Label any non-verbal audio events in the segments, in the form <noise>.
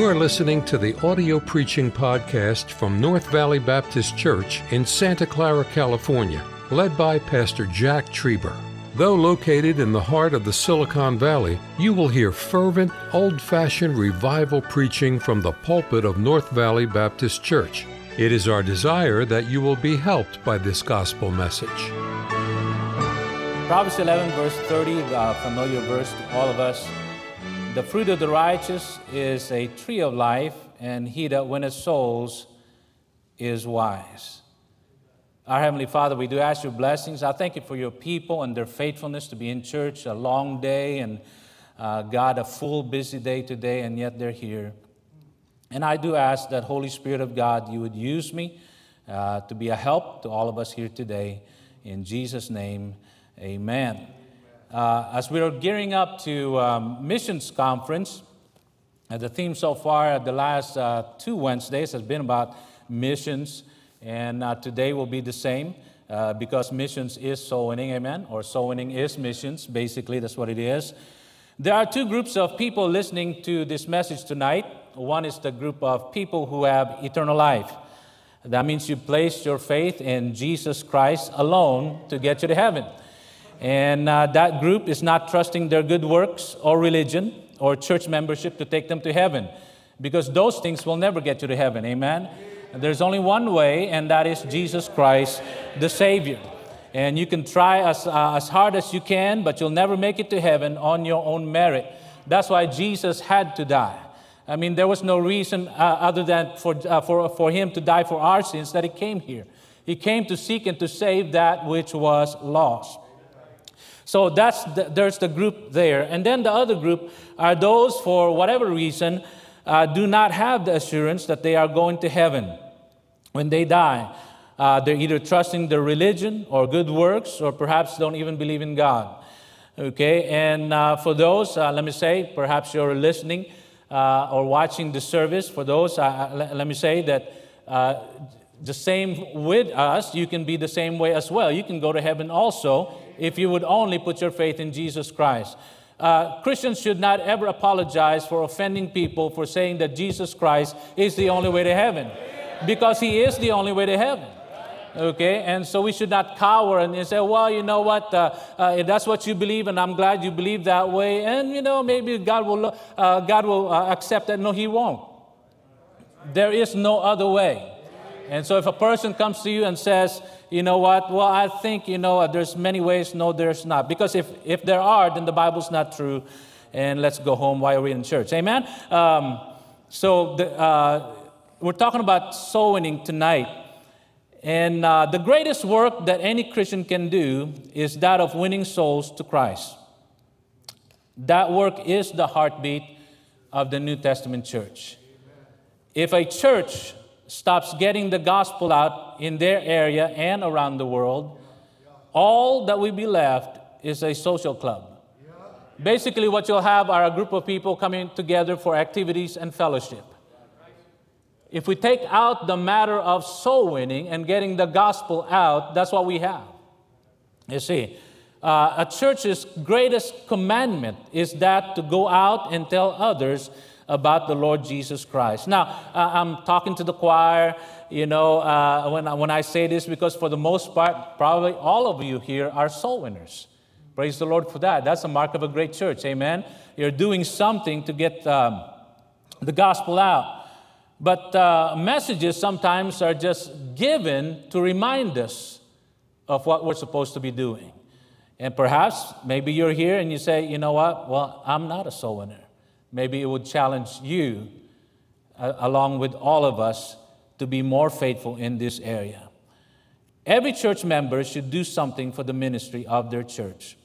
You are listening to the audio preaching podcast from North Valley Baptist Church in Santa Clara, California, led by Pastor Jack Trieber. Though located in the heart of the Silicon Valley, you will hear fervent, old fashioned revival preaching from the pulpit of North Valley Baptist Church. It is our desire that you will be helped by this gospel message. Proverbs 11, verse 30, a familiar verse to all of us. The fruit of the righteous is a tree of life, and he that winneth souls is wise. Our Heavenly Father, we do ask your blessings. I thank you for your people and their faithfulness to be in church a long day, and uh, God, a full, busy day today, and yet they're here. And I do ask that, Holy Spirit of God, you would use me uh, to be a help to all of us here today. In Jesus' name, amen. Uh, as we are gearing up to um, missions conference, uh, the theme so far the last uh, two Wednesdays has been about missions, and uh, today will be the same uh, because missions is soul winning, amen? Or soul winning is missions, basically, that's what it is. There are two groups of people listening to this message tonight. One is the group of people who have eternal life. That means you place your faith in Jesus Christ alone to get you to heaven. And uh, that group is not trusting their good works or religion or church membership to take them to heaven because those things will never get you to heaven. Amen? There's only one way, and that is Jesus Christ, the Savior. And you can try as, uh, as hard as you can, but you'll never make it to heaven on your own merit. That's why Jesus had to die. I mean, there was no reason uh, other than for, uh, for, for him to die for our sins that he came here. He came to seek and to save that which was lost. So that's the, there's the group there. And then the other group are those, for whatever reason, uh, do not have the assurance that they are going to heaven when they die. Uh, they're either trusting their religion or good works, or perhaps don't even believe in God. Okay, and uh, for those, uh, let me say, perhaps you're listening uh, or watching the service. For those, uh, let, let, me say that the same with us, you can be the same way as well. You can go to heaven also if you would only put your faith in Jesus Christ. Uh, Christians should not ever apologize for offending people for saying that Jesus Christ is the only way to heaven, because He is the only way to heaven. Okay, and so we should not cower and say, well, you know what, uh, uh, that's what you believe, and I'm glad you believe that way, and you know, maybe God will, uh, God will uh, accept that. No, He won't. There is no other way. And so if a person comes to you and says, you know what, well, I think, you know, there's many ways, no, there's not. Because if, if there are, then the Bible's not true, and let's go home. Why are we in church? Amen? Um, so the, uh, we're talking about soul winning tonight. And uh, the greatest work that any Christian can do is that of winning souls to Christ. That work is the heartbeat of the New Testament church. If a church stops getting the gospel out in their area and around the world, all that will be left is a social club. Basically, what you'll have are a group of people coming together for activities and fellowship. If we take out the matter of soul winning and getting the gospel out, that's what we have. You see, uh, a church's greatest commandment is that to go out and tell others about the Lord Jesus Christ. Now, I'm talking to the choir, you know, uh, when, when I say this, because for the most part, probably all of you here are soul winners. Praise the Lord for that. That's a mark of a great church. Amen. You're doing something to get um, the gospel out. But uh, messages sometimes are just given to remind us of what we're supposed to be doing. And perhaps maybe you're here and you say, you know what? Well, I'm not a soul winner. Maybe it would challenge you, uh, along with all of us, to be more faithful in this area. Every church member should do something for the ministry of their church.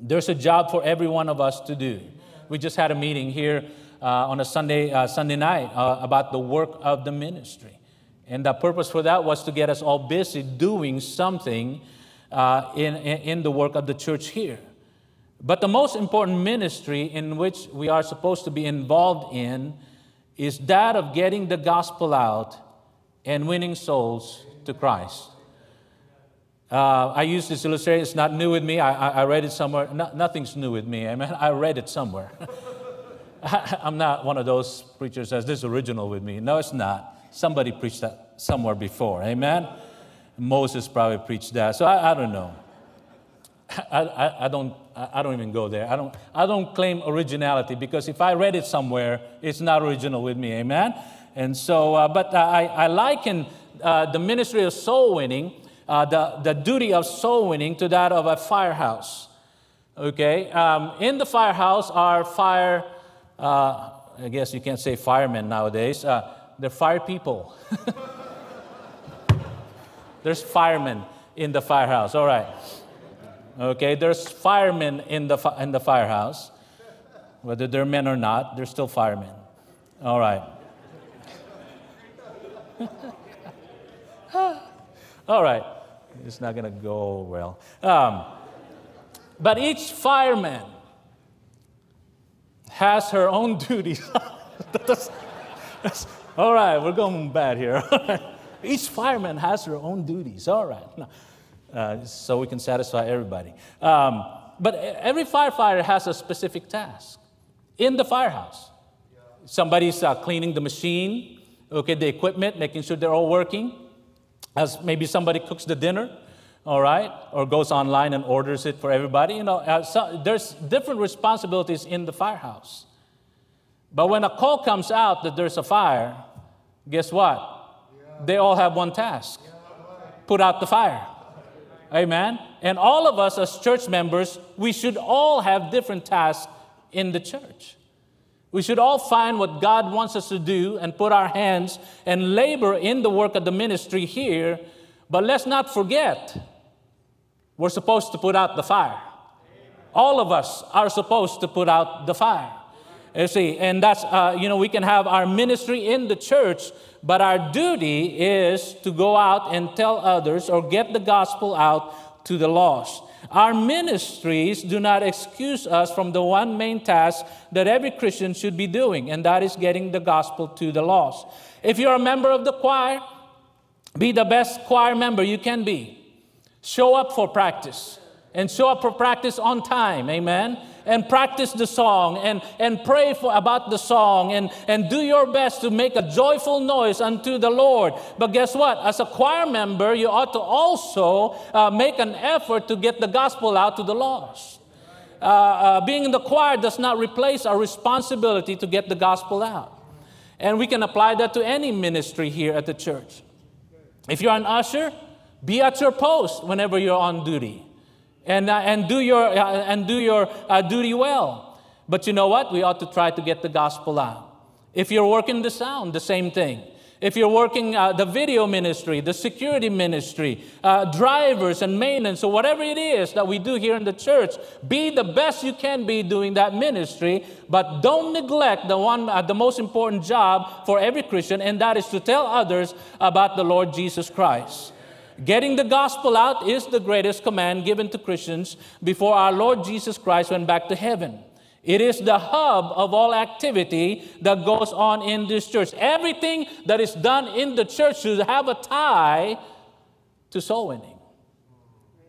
There's a job for every one of us to do. We just had a meeting here uh, on a Sunday, uh, Sunday night uh, about the work of the ministry. And the purpose for that was to get us all busy doing something uh, in, in the work of the church here. But the most important ministry in which we are supposed to be involved in is that of getting the gospel out and winning souls to Christ. Uh, I use this illustration, it's not new with me. I, I, I read it somewhere. No, nothing's new with me. I mean, I read it somewhere. <laughs> I'm not one of those preachers that says this is original with me. No, it's not. Somebody preached that somewhere before. Amen? Moses probably preached that. So I, I don't know. <laughs> I, I, I, don't, I don't even go there. I don't, I don't claim originality because if I read it somewhere, it's not original with me. Amen? And so, uh, but I, I liken uh, the ministry of soul winning, uh, the, the duty of soul winning, to that of a firehouse. Okay? Um, in the firehouse are fire, uh, I guess you can't say firemen nowadays, uh, they're fire people. <laughs> There's firemen in the firehouse. All right. Okay, there's firemen in the, in the firehouse. Whether they're men or not, they're still firemen. All right. <laughs> All right. It's not going to go well. Um, but each fireman has her own <laughs> duties. that's, that's, all right, we're going bad here. <laughs> each fireman has her own duties. All right. Uh, so we can satisfy everybody. Um, but every firefighter has a specific task in the firehouse. Somebody's uh, cleaning the machine, okay, the equipment, making sure they're all working. As maybe somebody cooks the dinner, all right, or goes online and orders it for everybody. You know, uh, so there's different responsibilities in the firehouse. But when a call comes out that there's a fire, guess what? They all have one task put out the fire. Amen. And all of us as church members, we should all have different tasks in the church. We should all find what God wants us to do and put our hands and labor in the work of the ministry here. But let's not forget, we're supposed to put out the fire. All of us are supposed to put out the fire. You see, and that's, uh, you know, we can have our ministry in the church, but our duty is to go out and tell others or get the gospel out to the lost. Our ministries do not excuse us from the one main task that every Christian should be doing, and that is getting the gospel to the lost. If you're a member of the choir, be the best choir member you can be. Show up for practice and show up for practice on time. Amen and practice the song and, and pray for, about the song and, and do your best to make a joyful noise unto the Lord. But guess what? As a choir member, you ought to also uh, make an effort to get the gospel out to the lost. Uh, uh, being in the choir does not replace our responsibility to get the gospel out. And we can apply that to any ministry here at the church. If you're an usher, be at your post whenever you're on duty and, uh, and do your, uh, and do your uh, duty well. But you know what? We ought to try to get the gospel out. If you're working the sound, the same thing. If you're working uh, the video ministry, the security ministry, uh, drivers and maintenance, or whatever it is that we do here in the church, be the best you can be doing that ministry, but don't neglect the one, uh, the most important job for every Christian, and that is to tell others about the Lord Jesus Christ. Getting the gospel out is the greatest command given to Christians before our Lord Jesus Christ went back to heaven. It is the hub of all activity that goes on in this church. Everything that is done in the church should have a tie to soul winning.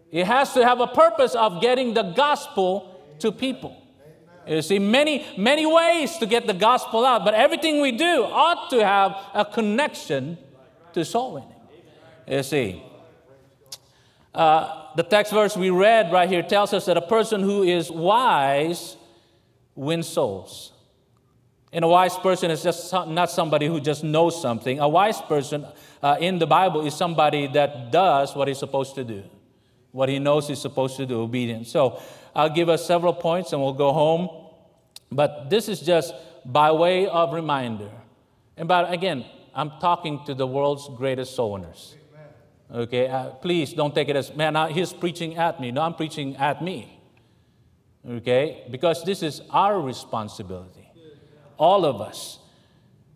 It has to have a purpose of getting the gospel to people. You see, many, many ways to get the gospel out, but everything we do ought to have a connection to soul winning. You see, uh, the text verse we read right here tells us that a person who is wise wins souls. And a wise person is just not somebody who just knows something. A wise person uh, in the Bible is somebody that does what he's supposed to do, what he knows he's supposed to do, obedience. So I'll give us several points and we'll go home. But this is just by way of reminder. And by, again, I'm talking to the world's greatest soul winners. Okay, uh, please don't take it as, man, uh, he's preaching at me. No, I'm preaching at me. Okay, because this is our responsibility, all of us.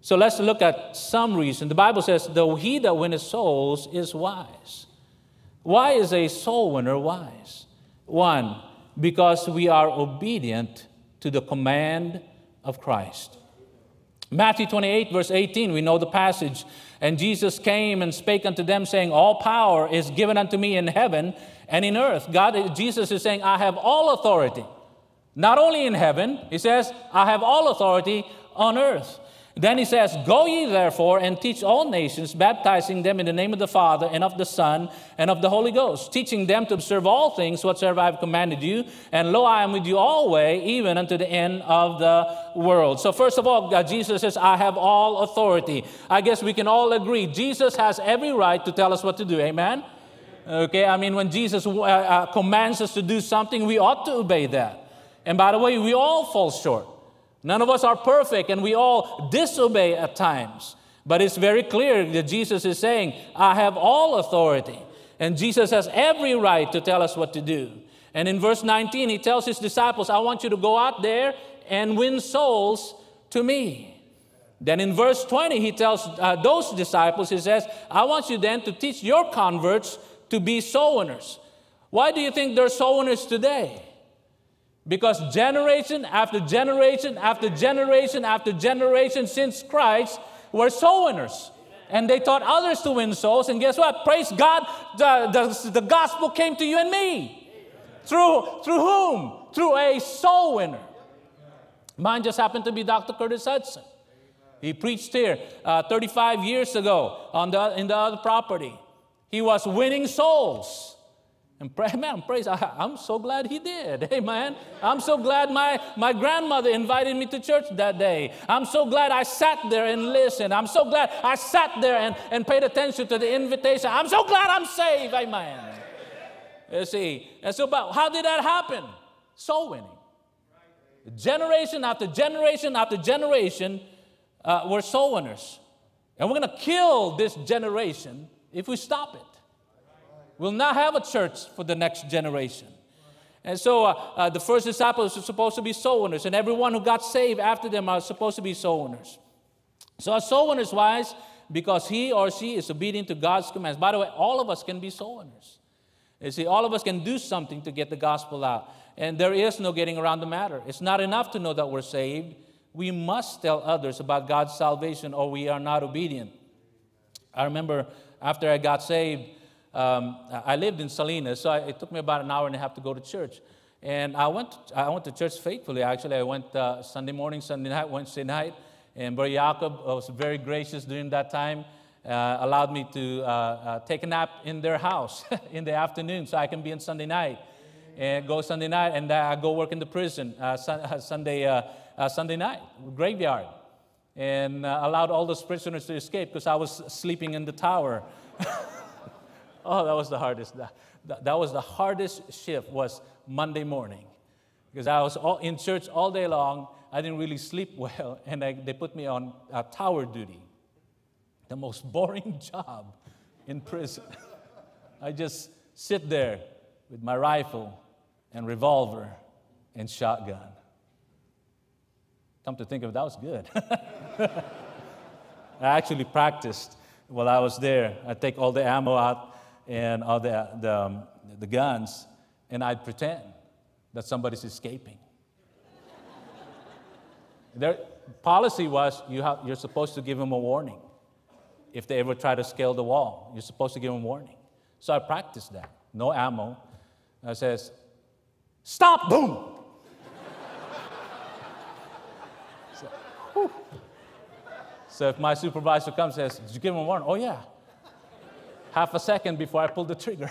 So let's look at some reason. The Bible says, though he that winneth souls is wise. Why is a soul winner wise? One, because we are obedient to the command of Christ. Matthew 28, verse 18, we know the passage. And Jesus came and spake unto them, saying, All power is given unto me in heaven and in earth. God, Jesus is saying, I have all authority. Not only in heaven, he says, I have all authority on earth. Then he says, Go ye therefore and teach all nations, baptizing them in the name of the Father and of the Son and of the Holy Ghost, teaching them to observe all things whatsoever I have commanded you. And lo, I am with you always, even unto the end of the world. So, first of all, Jesus says, I have all authority. I guess we can all agree Jesus has every right to tell us what to do. Amen? Okay, I mean, when Jesus uh, uh, commands us to do something, we ought to obey that. And by the way, we all fall short. None of us are perfect and we all disobey at times. But it's very clear that Jesus is saying, I have all authority. And Jesus has every right to tell us what to do. And in verse 19, he tells his disciples, I want you to go out there and win souls to me. Then in verse 20, he tells uh, those disciples, he says, I want you then to teach your converts to be soul winners. Why do you think they're soul winners today? Because generation after generation after generation after generation since Christ were soul winners. And they taught others to win souls. And guess what? Praise God, the, the, the gospel came to you and me. Through, through whom? Through a soul winner. Mine just happened to be Dr. Curtis Hutson. He preached here uh, 35 years ago on the, in the other property. He was winning souls. And pray, <laughs> man, praise, I, am so glad he did. <laughs> Amen. I'm so glad my, my grandmother invited me to church that day. I'm so glad I sat there and listened. I'm so glad I sat there and, and paid attention to the invitation. I'm so glad I'm saved. Amen. You see, and so, but how did that happen? Soul winning. Generation after generation after generation uh, were soul winners. And we're going to kill this generation if we stop it. We'll not have a church for the next generation. And so uh, uh, the first disciples are supposed to be soul winners, and everyone who got saved after them are supposed to be soul winners. So a soul winner is wise because he or she is obedient to God's commands. By the way, all of us can be soul winners. You see, all of us can do something to get the gospel out. And there is no getting around the matter. It's not enough to know that we're saved. We must tell others about God's salvation or we are not obedient. I remember after I got saved, um, I lived in Salinas, so I, it took me about an hour and a half to go to church. And I went, I went to church faithfully, actually. I went uh, Sunday morning, Sunday night, Wednesday night. And Brother Jacob was very gracious during that time, uh, allowed me to uh, uh take a nap in their house <laughs> in the afternoon so I can be in Sunday night. And go Sunday night, and I go work in the prison uh, Sunday, uh, Sunday night, graveyard. And allowed all those prisoners to escape because I was sleeping in the tower. <laughs> Oh, that was the hardest. That, that was the hardest shift was Monday morning because I was all, in church all day long. I didn't really sleep <laughs> well, and I, they put me on uh, tower duty. The most <laughs> boring job in prison. <laughs> I just sit there with my rifle and revolver and shotgun. Come to think of it, that was good. I actually practiced while I was there. I take all the ammo out and all the, the, um, the guns, and I'd pretend that somebody's escaping. <laughs> Their policy was you have, you're supposed to give them a warning. If they ever try to scale the wall, you're supposed to give them a warning. So I practiced that. No ammo. I says, stop, boom. <laughs> so, so, if my supervisor comes and says, Did you give him a warning? Oh, yeah half a second before I pulled the trigger.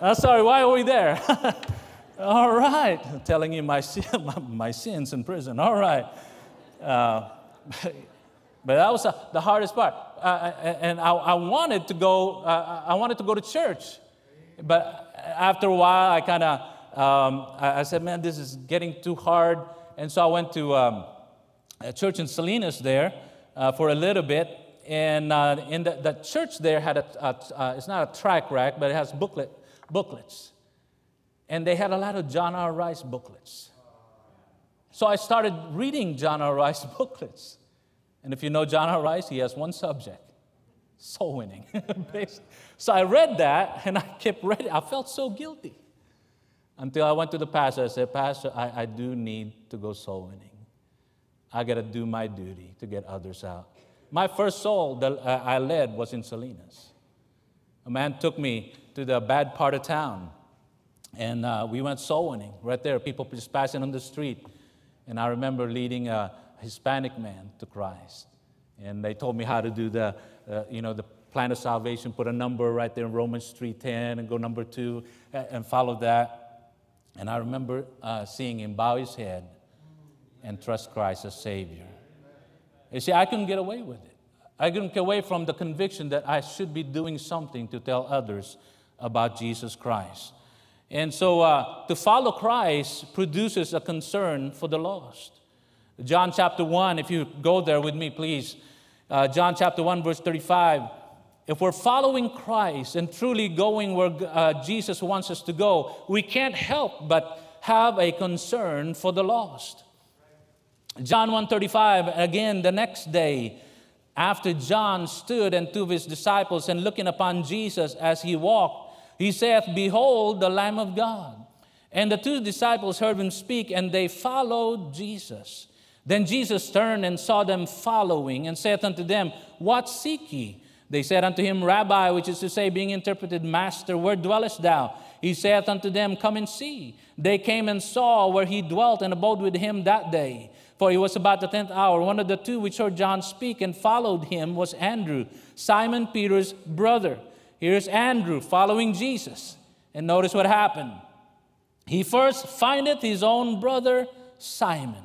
I'm <laughs> sorry, why are we there? <laughs> All right, I'm telling you <laughs> my, my sins in prison. All right. Uh, but that was uh, the hardest part. Uh, and I, I, wanted to go, uh, I wanted to go to church. But after a while, I kind of, um, I, I, said, man, this is getting too hard. And so I went to um, a church in Salinas there uh, for a little bit and uh, the, the, church there had a, a uh, it's not a track rack, but it has booklet, booklets. And they had a lot of John R. Rice booklets. So I started reading John R. Rice <laughs> booklets. And if you know John R. Rice, he has one subject soul winning. <laughs> so I read that and I kept reading. I felt so guilty until I went to the pastor. I said, Pastor, I, I do need to go soul winning. I got to do my duty to get others out. My first soul that uh, I led was in Salinas. A man took me to the bad part of town And uh, we went soul winning right there, people just passing on the street. And I remember leading a Hispanic man to Christ. And they told me how to do the, uh, you know, the plan of salvation, put a number right there in Romans 3.10 and go number two and follow that. And I remember uh, seeing him bow his head and trust Christ as Savior. You see, I couldn't get away with it. I couldn't get away from the conviction that I should be doing something to tell others about Jesus Christ. And so uh, to follow Christ produces a concern for the lost. John chapter 1, if you go there with me, please. Uh, John chapter 1, verse 35. If we're following Christ and truly going where uh, Jesus wants us to go, we can't help but have a concern for the lost. John 1:35 again the next day after John stood and two of his disciples and looking upon Jesus as he walked he saith, Behold the Lamb of God. And the two disciples heard him speak, and they followed Jesus. Then Jesus turned and saw them following, and saith unto them, What seek ye? They said unto him, Rabbi, which is to say, being interpreted, Master, where dwellest thou? He saith unto them, Come and see. They came and saw where he dwelt, and abode with him that day. For it was about the tenth hour. One of the two which heard John speak and followed him was Andrew, Simon Peter's brother. Here's Andrew following Jesus. And notice what happened. He first findeth his own brother Simon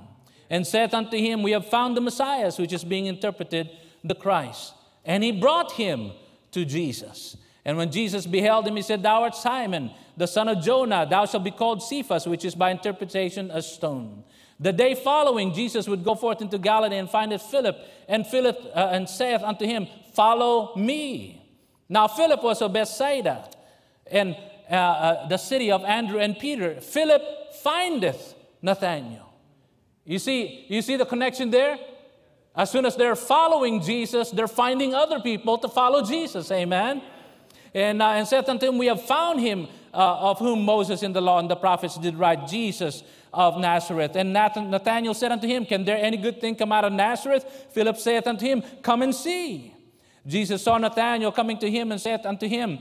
and saith unto him, We have found the Messiah, which is being interpreted the Christ. And he brought him to Jesus. And when Jesus beheld him, he said, Thou art Simon, the son of Jonah. Thou shalt be called Cephas, which is by interpretation a stone. The day following, Jesus would go forth into Galilee and findeth Philip, and Philip uh, and saith unto him, Follow me. Now, Philip was of Bethsaida, and uh, uh, the city of Andrew and Peter. Philip findeth Nathanael. You see, you see the connection there? As soon as they're following Jesus, they're finding other people to follow Jesus. Amen. And, uh, and saith unto him, We have found him uh, of whom Moses in the law and the prophets did write, Jesus of Nazareth. And Nathanael said unto him, Can there any good thing come out of Nazareth? Philip saith unto him, Come and see. Jesus saw Nathanael coming to him and said unto him,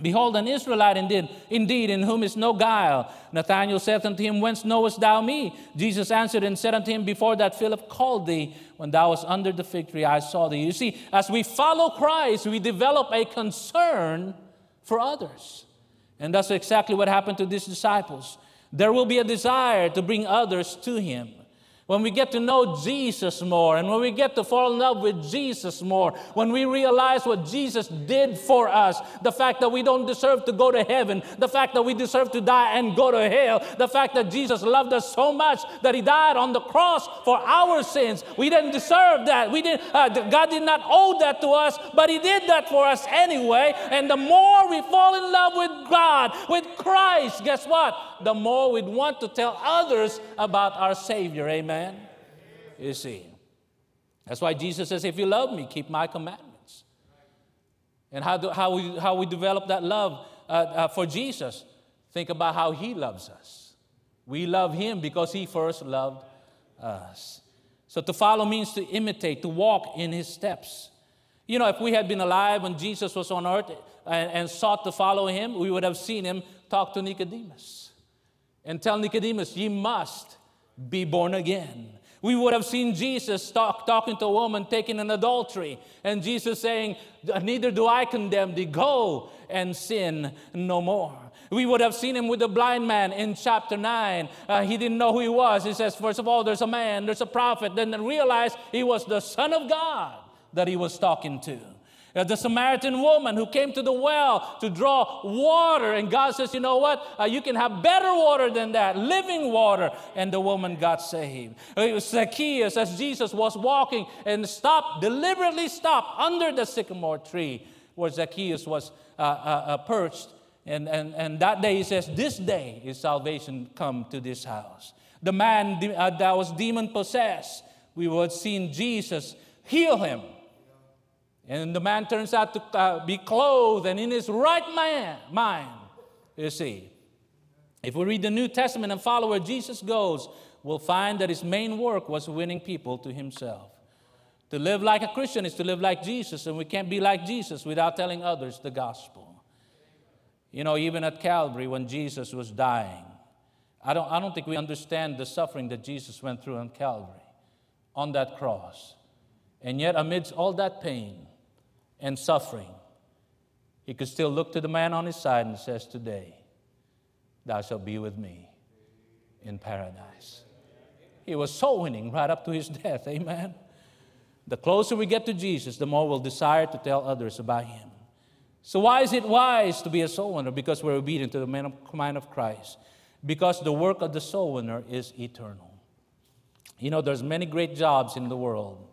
Behold, an Israelite indeed, indeed, in whom is no guile. Nathanael said unto him, Whence knowest thou me? Jesus answered and said unto him, Before that Philip called thee, when thou wast under the fig tree, I saw thee. You see, as we follow Christ, we develop a concern for others. And that's exactly what happened to these disciples. There will be a desire to bring others to him when we get to know Jesus more, and when we get to fall in love with Jesus more, when we realize what Jesus did for us, the fact that we don't deserve to go to heaven, the fact that we deserve to die and go to hell, the fact that Jesus loved us so much that He died on the cross for our sins. We didn't deserve that. We didn't. Uh, God did not owe that to us, but He did that for us anyway. And the more we fall in love with God, with Christ, guess what? The more we'd want to tell others about our Savior. Amen. Amen? You see. That's why Jesus says, If you love me, keep my commandments. And how, do, how, we, how we develop that love uh, uh, for Jesus, think about how he loves us. We love him because he first loved us. So to follow means to imitate, to walk in his steps. You know, if we had been alive when Jesus was on earth and, and sought to follow him, we would have seen him talk to Nicodemus and tell Nicodemus, Ye must be born again. We would have seen Jesus talk, talking to a woman taking an adultery, and Jesus saying, Neither do I condemn thee, go and sin no more. We would have seen him with the blind man in chapter 9. Uh, he didn't know who he was. He says, First of all, there's a man, there's a prophet. Then realized he was the Son of God that he was talking to. Uh, the Samaritan woman who came to the well to draw water, and God says, You know what? Uh, you can have better water than that, living water. And the woman got saved. Uh, it was Zacchaeus, as Jesus was walking and stopped, deliberately stopped under the sycamore tree where Zacchaeus was uh, uh, uh, perched. And, and, and that day he says, This day is salvation come to this house. The man that was demon possessed, we would have seen Jesus heal him. And the man turns out to uh, be clothed and in his right man, mind. You see, if we read the New Testament and follow where Jesus goes, we'll find that his main work was winning people to himself. To live like a Christian is to live like Jesus, and we can't be like Jesus without telling others the gospel. You know, even at Calvary when Jesus was dying, I don't, I don't think we understand the suffering that Jesus went through on Calvary, on that cross. And yet, amidst all that pain and suffering, he could still look to the man on his side and says, Today, thou shalt be with me in paradise. He was soul winning right up to his <laughs> death. Amen. The closer we get to Jesus, the more we'll desire to tell others about him. So, why is it wise to be a soul winner? Because we're obedient to the mind of Christ. Because the work of the soul winner is eternal. You know, there's many great jobs in the world,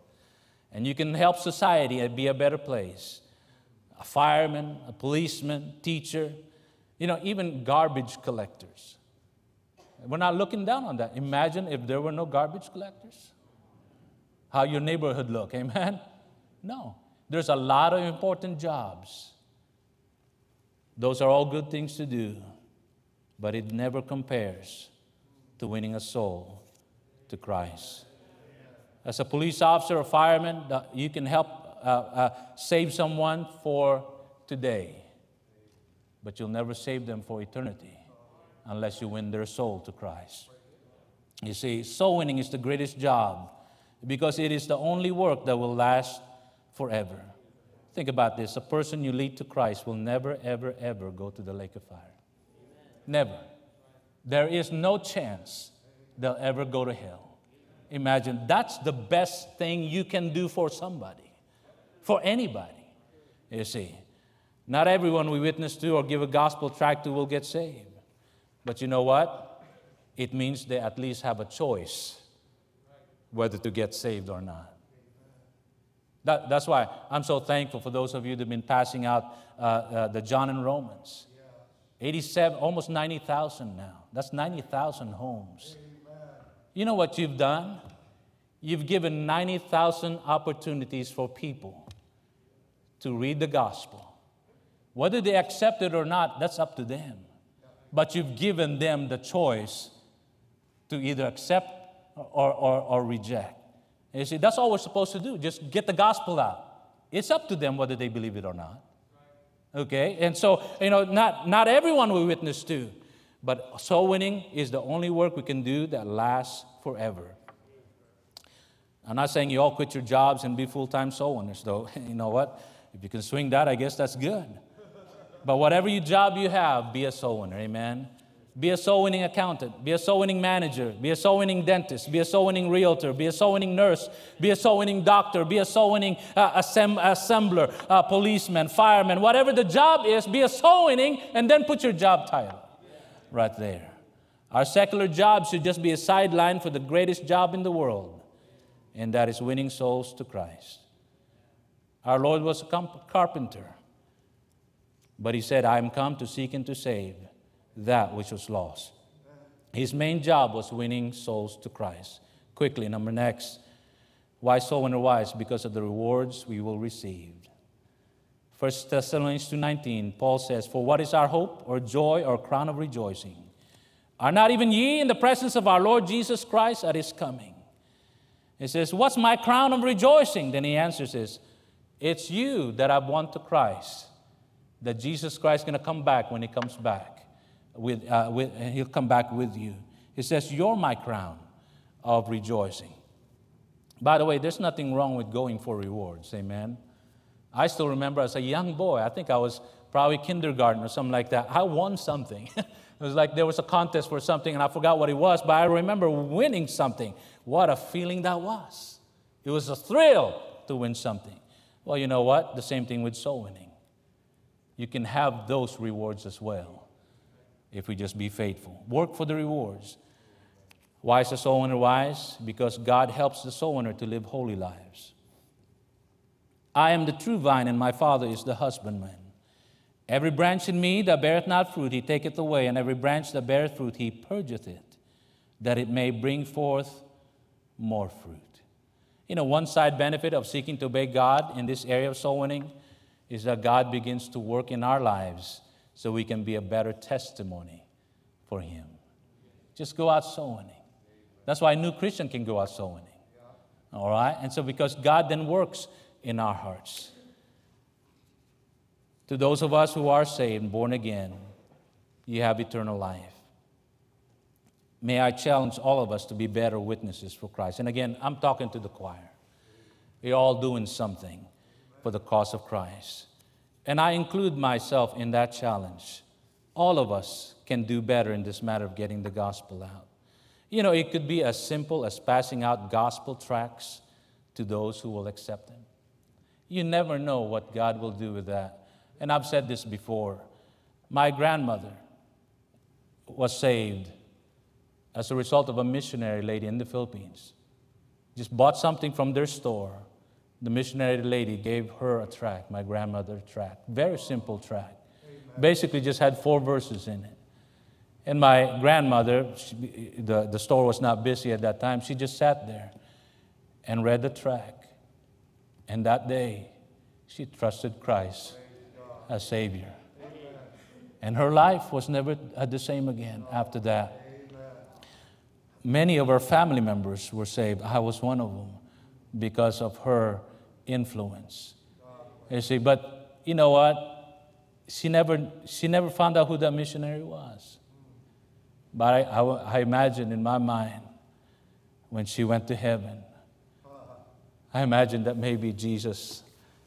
and you can help society be a better place. A fireman, a policeman, teacher, you know, even garbage collectors. We're not looking down on that. Imagine if there were no garbage collectors. How your neighborhood look, <laughs> amen? No. There's a lot of important jobs. Those are all good things to do, but it never compares to winning a soul to Christ. As a police officer or fireman, you can help uh, uh, save someone for today, but you'll never save them for eternity unless you win their soul to Christ. You see, soul winning is the greatest job because it is the only work that will last forever. Think about this a person you lead to Christ will never, ever, ever go to the lake of fire. Never. There is no chance they'll ever go to hell. Imagine that's the best thing you can do for somebody, for anybody. You see, not everyone we witness to or give a gospel tract to will get saved. But you know what? It means they at least have a choice whether to get saved or not. That, that's why I'm so thankful for those of you that have been passing out uh, uh, the John and Romans. 87, almost 90,000 now. That's 90,000 homes. You know what you've done? You've given 90,000 opportunities for people to read the gospel. Whether they accept it or not, that's up to them but you've given them the choice to either accept or, or, or reject. And you see, that's all we're supposed to do. Just get the gospel out. It's up to them whether they believe it or not. Okay? And so, you know, not, not everyone we witness to, but soul winning is the only work we can do that lasts forever. I'm not saying you all quit your jobs and be full time soul winners, though. <laughs> you know what? If you can swing that, I guess that's good. But whatever you job you have, be a soul winner. Amen. Be a soul winning accountant, be a soul winning manager, be a soul winning dentist, be a soul winning realtor, be a soul winning nurse, be a soul winning doctor, be a soul winning uh, assemb- assembler, uh, policeman, fireman, whatever the job is, be a soul winning and then put your job title right there. Our secular job should just be a sideline for the greatest job in the world, and that is winning souls to Christ. Our Lord was a carpenter. But he said, I am come to seek and to save that which was lost. His main job was winning souls to Christ. Quickly, number next. Why soul winner wise? Because of the rewards we will receive. 1 Thessalonians 2.19, Paul says, For what is our hope or joy or crown of rejoicing? Are not even ye in the presence of our Lord Jesus Christ at his coming? He says, What's my crown of rejoicing? Then he answers this, It's you that I want to Christ that Jesus Christ is going to come back when he comes back. With, uh, with, and he'll come back with you. He says, You're my crown of rejoicing. By the way, there's nothing wrong with going for rewards. Amen. I still remember as a young boy, I think I was probably kindergarten or something like that. I won something. <laughs> it was like there was a contest for something and I forgot what it was, but I remember winning something. What a feeling that was. It was a thrill to win something. Well, you know what? The same thing with soul winning you can have those rewards as well if we just be faithful. Work for the rewards. Why is the soul winner wise? Because God helps the soul winner to live holy lives. I am the true vine, and my Father is the husbandman. Every branch in me that beareth not fruit, he taketh away, and every branch that beareth fruit, he purgeth it, that it may bring forth more fruit. You know, one side benefit of seeking to obey God in this area of soul winning is that God begins to work in our lives so we can be a better testimony for Him. Just go out soul winning. That's why a new Christian can go out soul winning. All right? And so, because God then works in our hearts. To those of us who are saved, born again, you have eternal life. May I challenge all of us to be better witnesses for Christ. And again, I'm talking to the choir. We're all doing something for the cause of Christ. And I include myself in that challenge. All of us can do better in this matter of getting the gospel out. You know, it could be as simple as passing out gospel tracts to those who will accept them. You never know what God will do with that. And I've said this before. My grandmother was saved as a result of a missionary lady in the Philippines. Just bought something from their store. The missionary lady gave her a tract, my grandmother a tract. Very simple tract. Basically, just had four verses in it. And my grandmother, she, the, the store was not busy at that time, she just sat there and read the tract. And that day, she trusted Christ as Savior. And her life was never uh, the same again after that. Many of her family members were saved. I was one of them because of her influence. You see, but you know what? She never, she never found out who that missionary was. But I, I, I imagine in my mind when she went to heaven, I imagine that maybe Jesus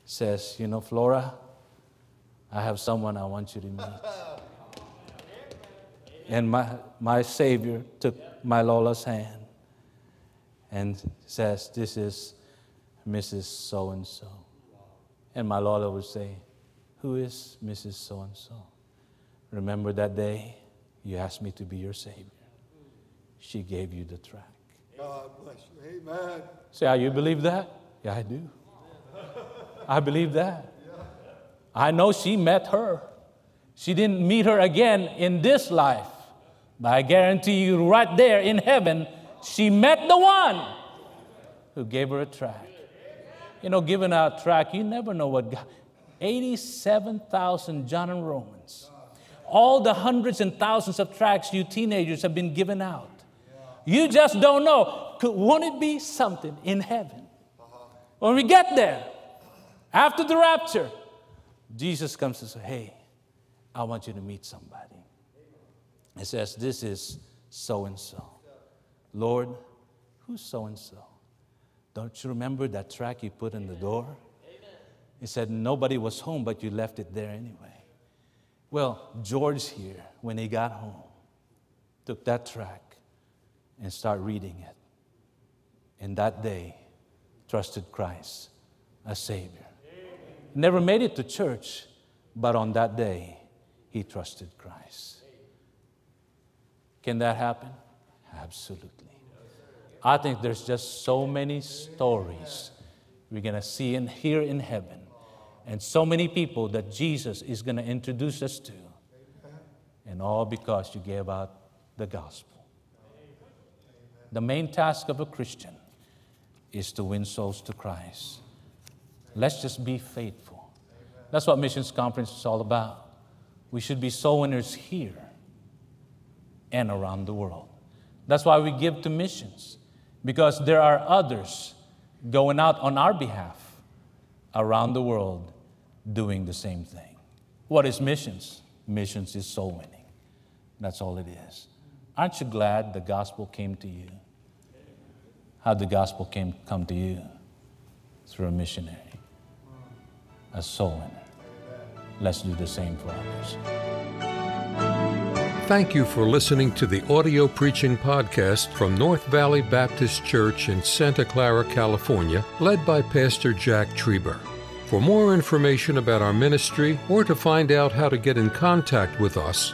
says, You know, Flora, I have someone I want you to meet. And my, my Savior took my Lola's hand and says, This is Mrs. So and so. And my Lola would say, Who is Mrs. So and so? Remember that day you asked me to be your Savior? She gave you the tract. God bless you. Amen. Say, how you believe that? Yeah, I do. I believe that. I know she met her. She didn't meet her again in this life. But I guarantee you, right there in heaven, she met the one who gave her a track. You know, giving out a tract, you never know what God. 87,000 John and Romans. All the hundreds and thousands of tracks you teenagers have been given out. You just don't know. Could, won't it be something in heaven? When we get there, after the rapture, Jesus comes and says, Hey, I want you to meet somebody. It says, This is so and so. Lord, who's so and so? Don't you remember that track you put in the door? He said, Nobody was home, but you left it there anyway. Well, George here, when he got home, took that tract and start reading it. And that day, trusted Christ as Savior. Never made it to church, but on that day, he trusted Christ. Can that happen? Absolutely. I think there's just so many stories we're going to see and hear in heaven, and so many people that Jesus is going to introduce us to, and all because you gave out the gospel. The main task of a Christian is to win souls to Christ. Let's just be faithful. That's what Missions Conference is all about. We should be soul winners here and around the world. That's why we give to missions, because there are others going out on our behalf around the world doing the same thing. What is missions? Missions is soul winning. That's all it is. Aren't you glad the gospel came to you? How the gospel came come to you? Through a missionary, a soul winner. Let's do the same for others. Thank you for listening to the audio preaching podcast from North Valley Baptist Church in Santa Clara, California, led by Pastor Jack Trieber. For more information about our ministry or to find out how to get in contact with us,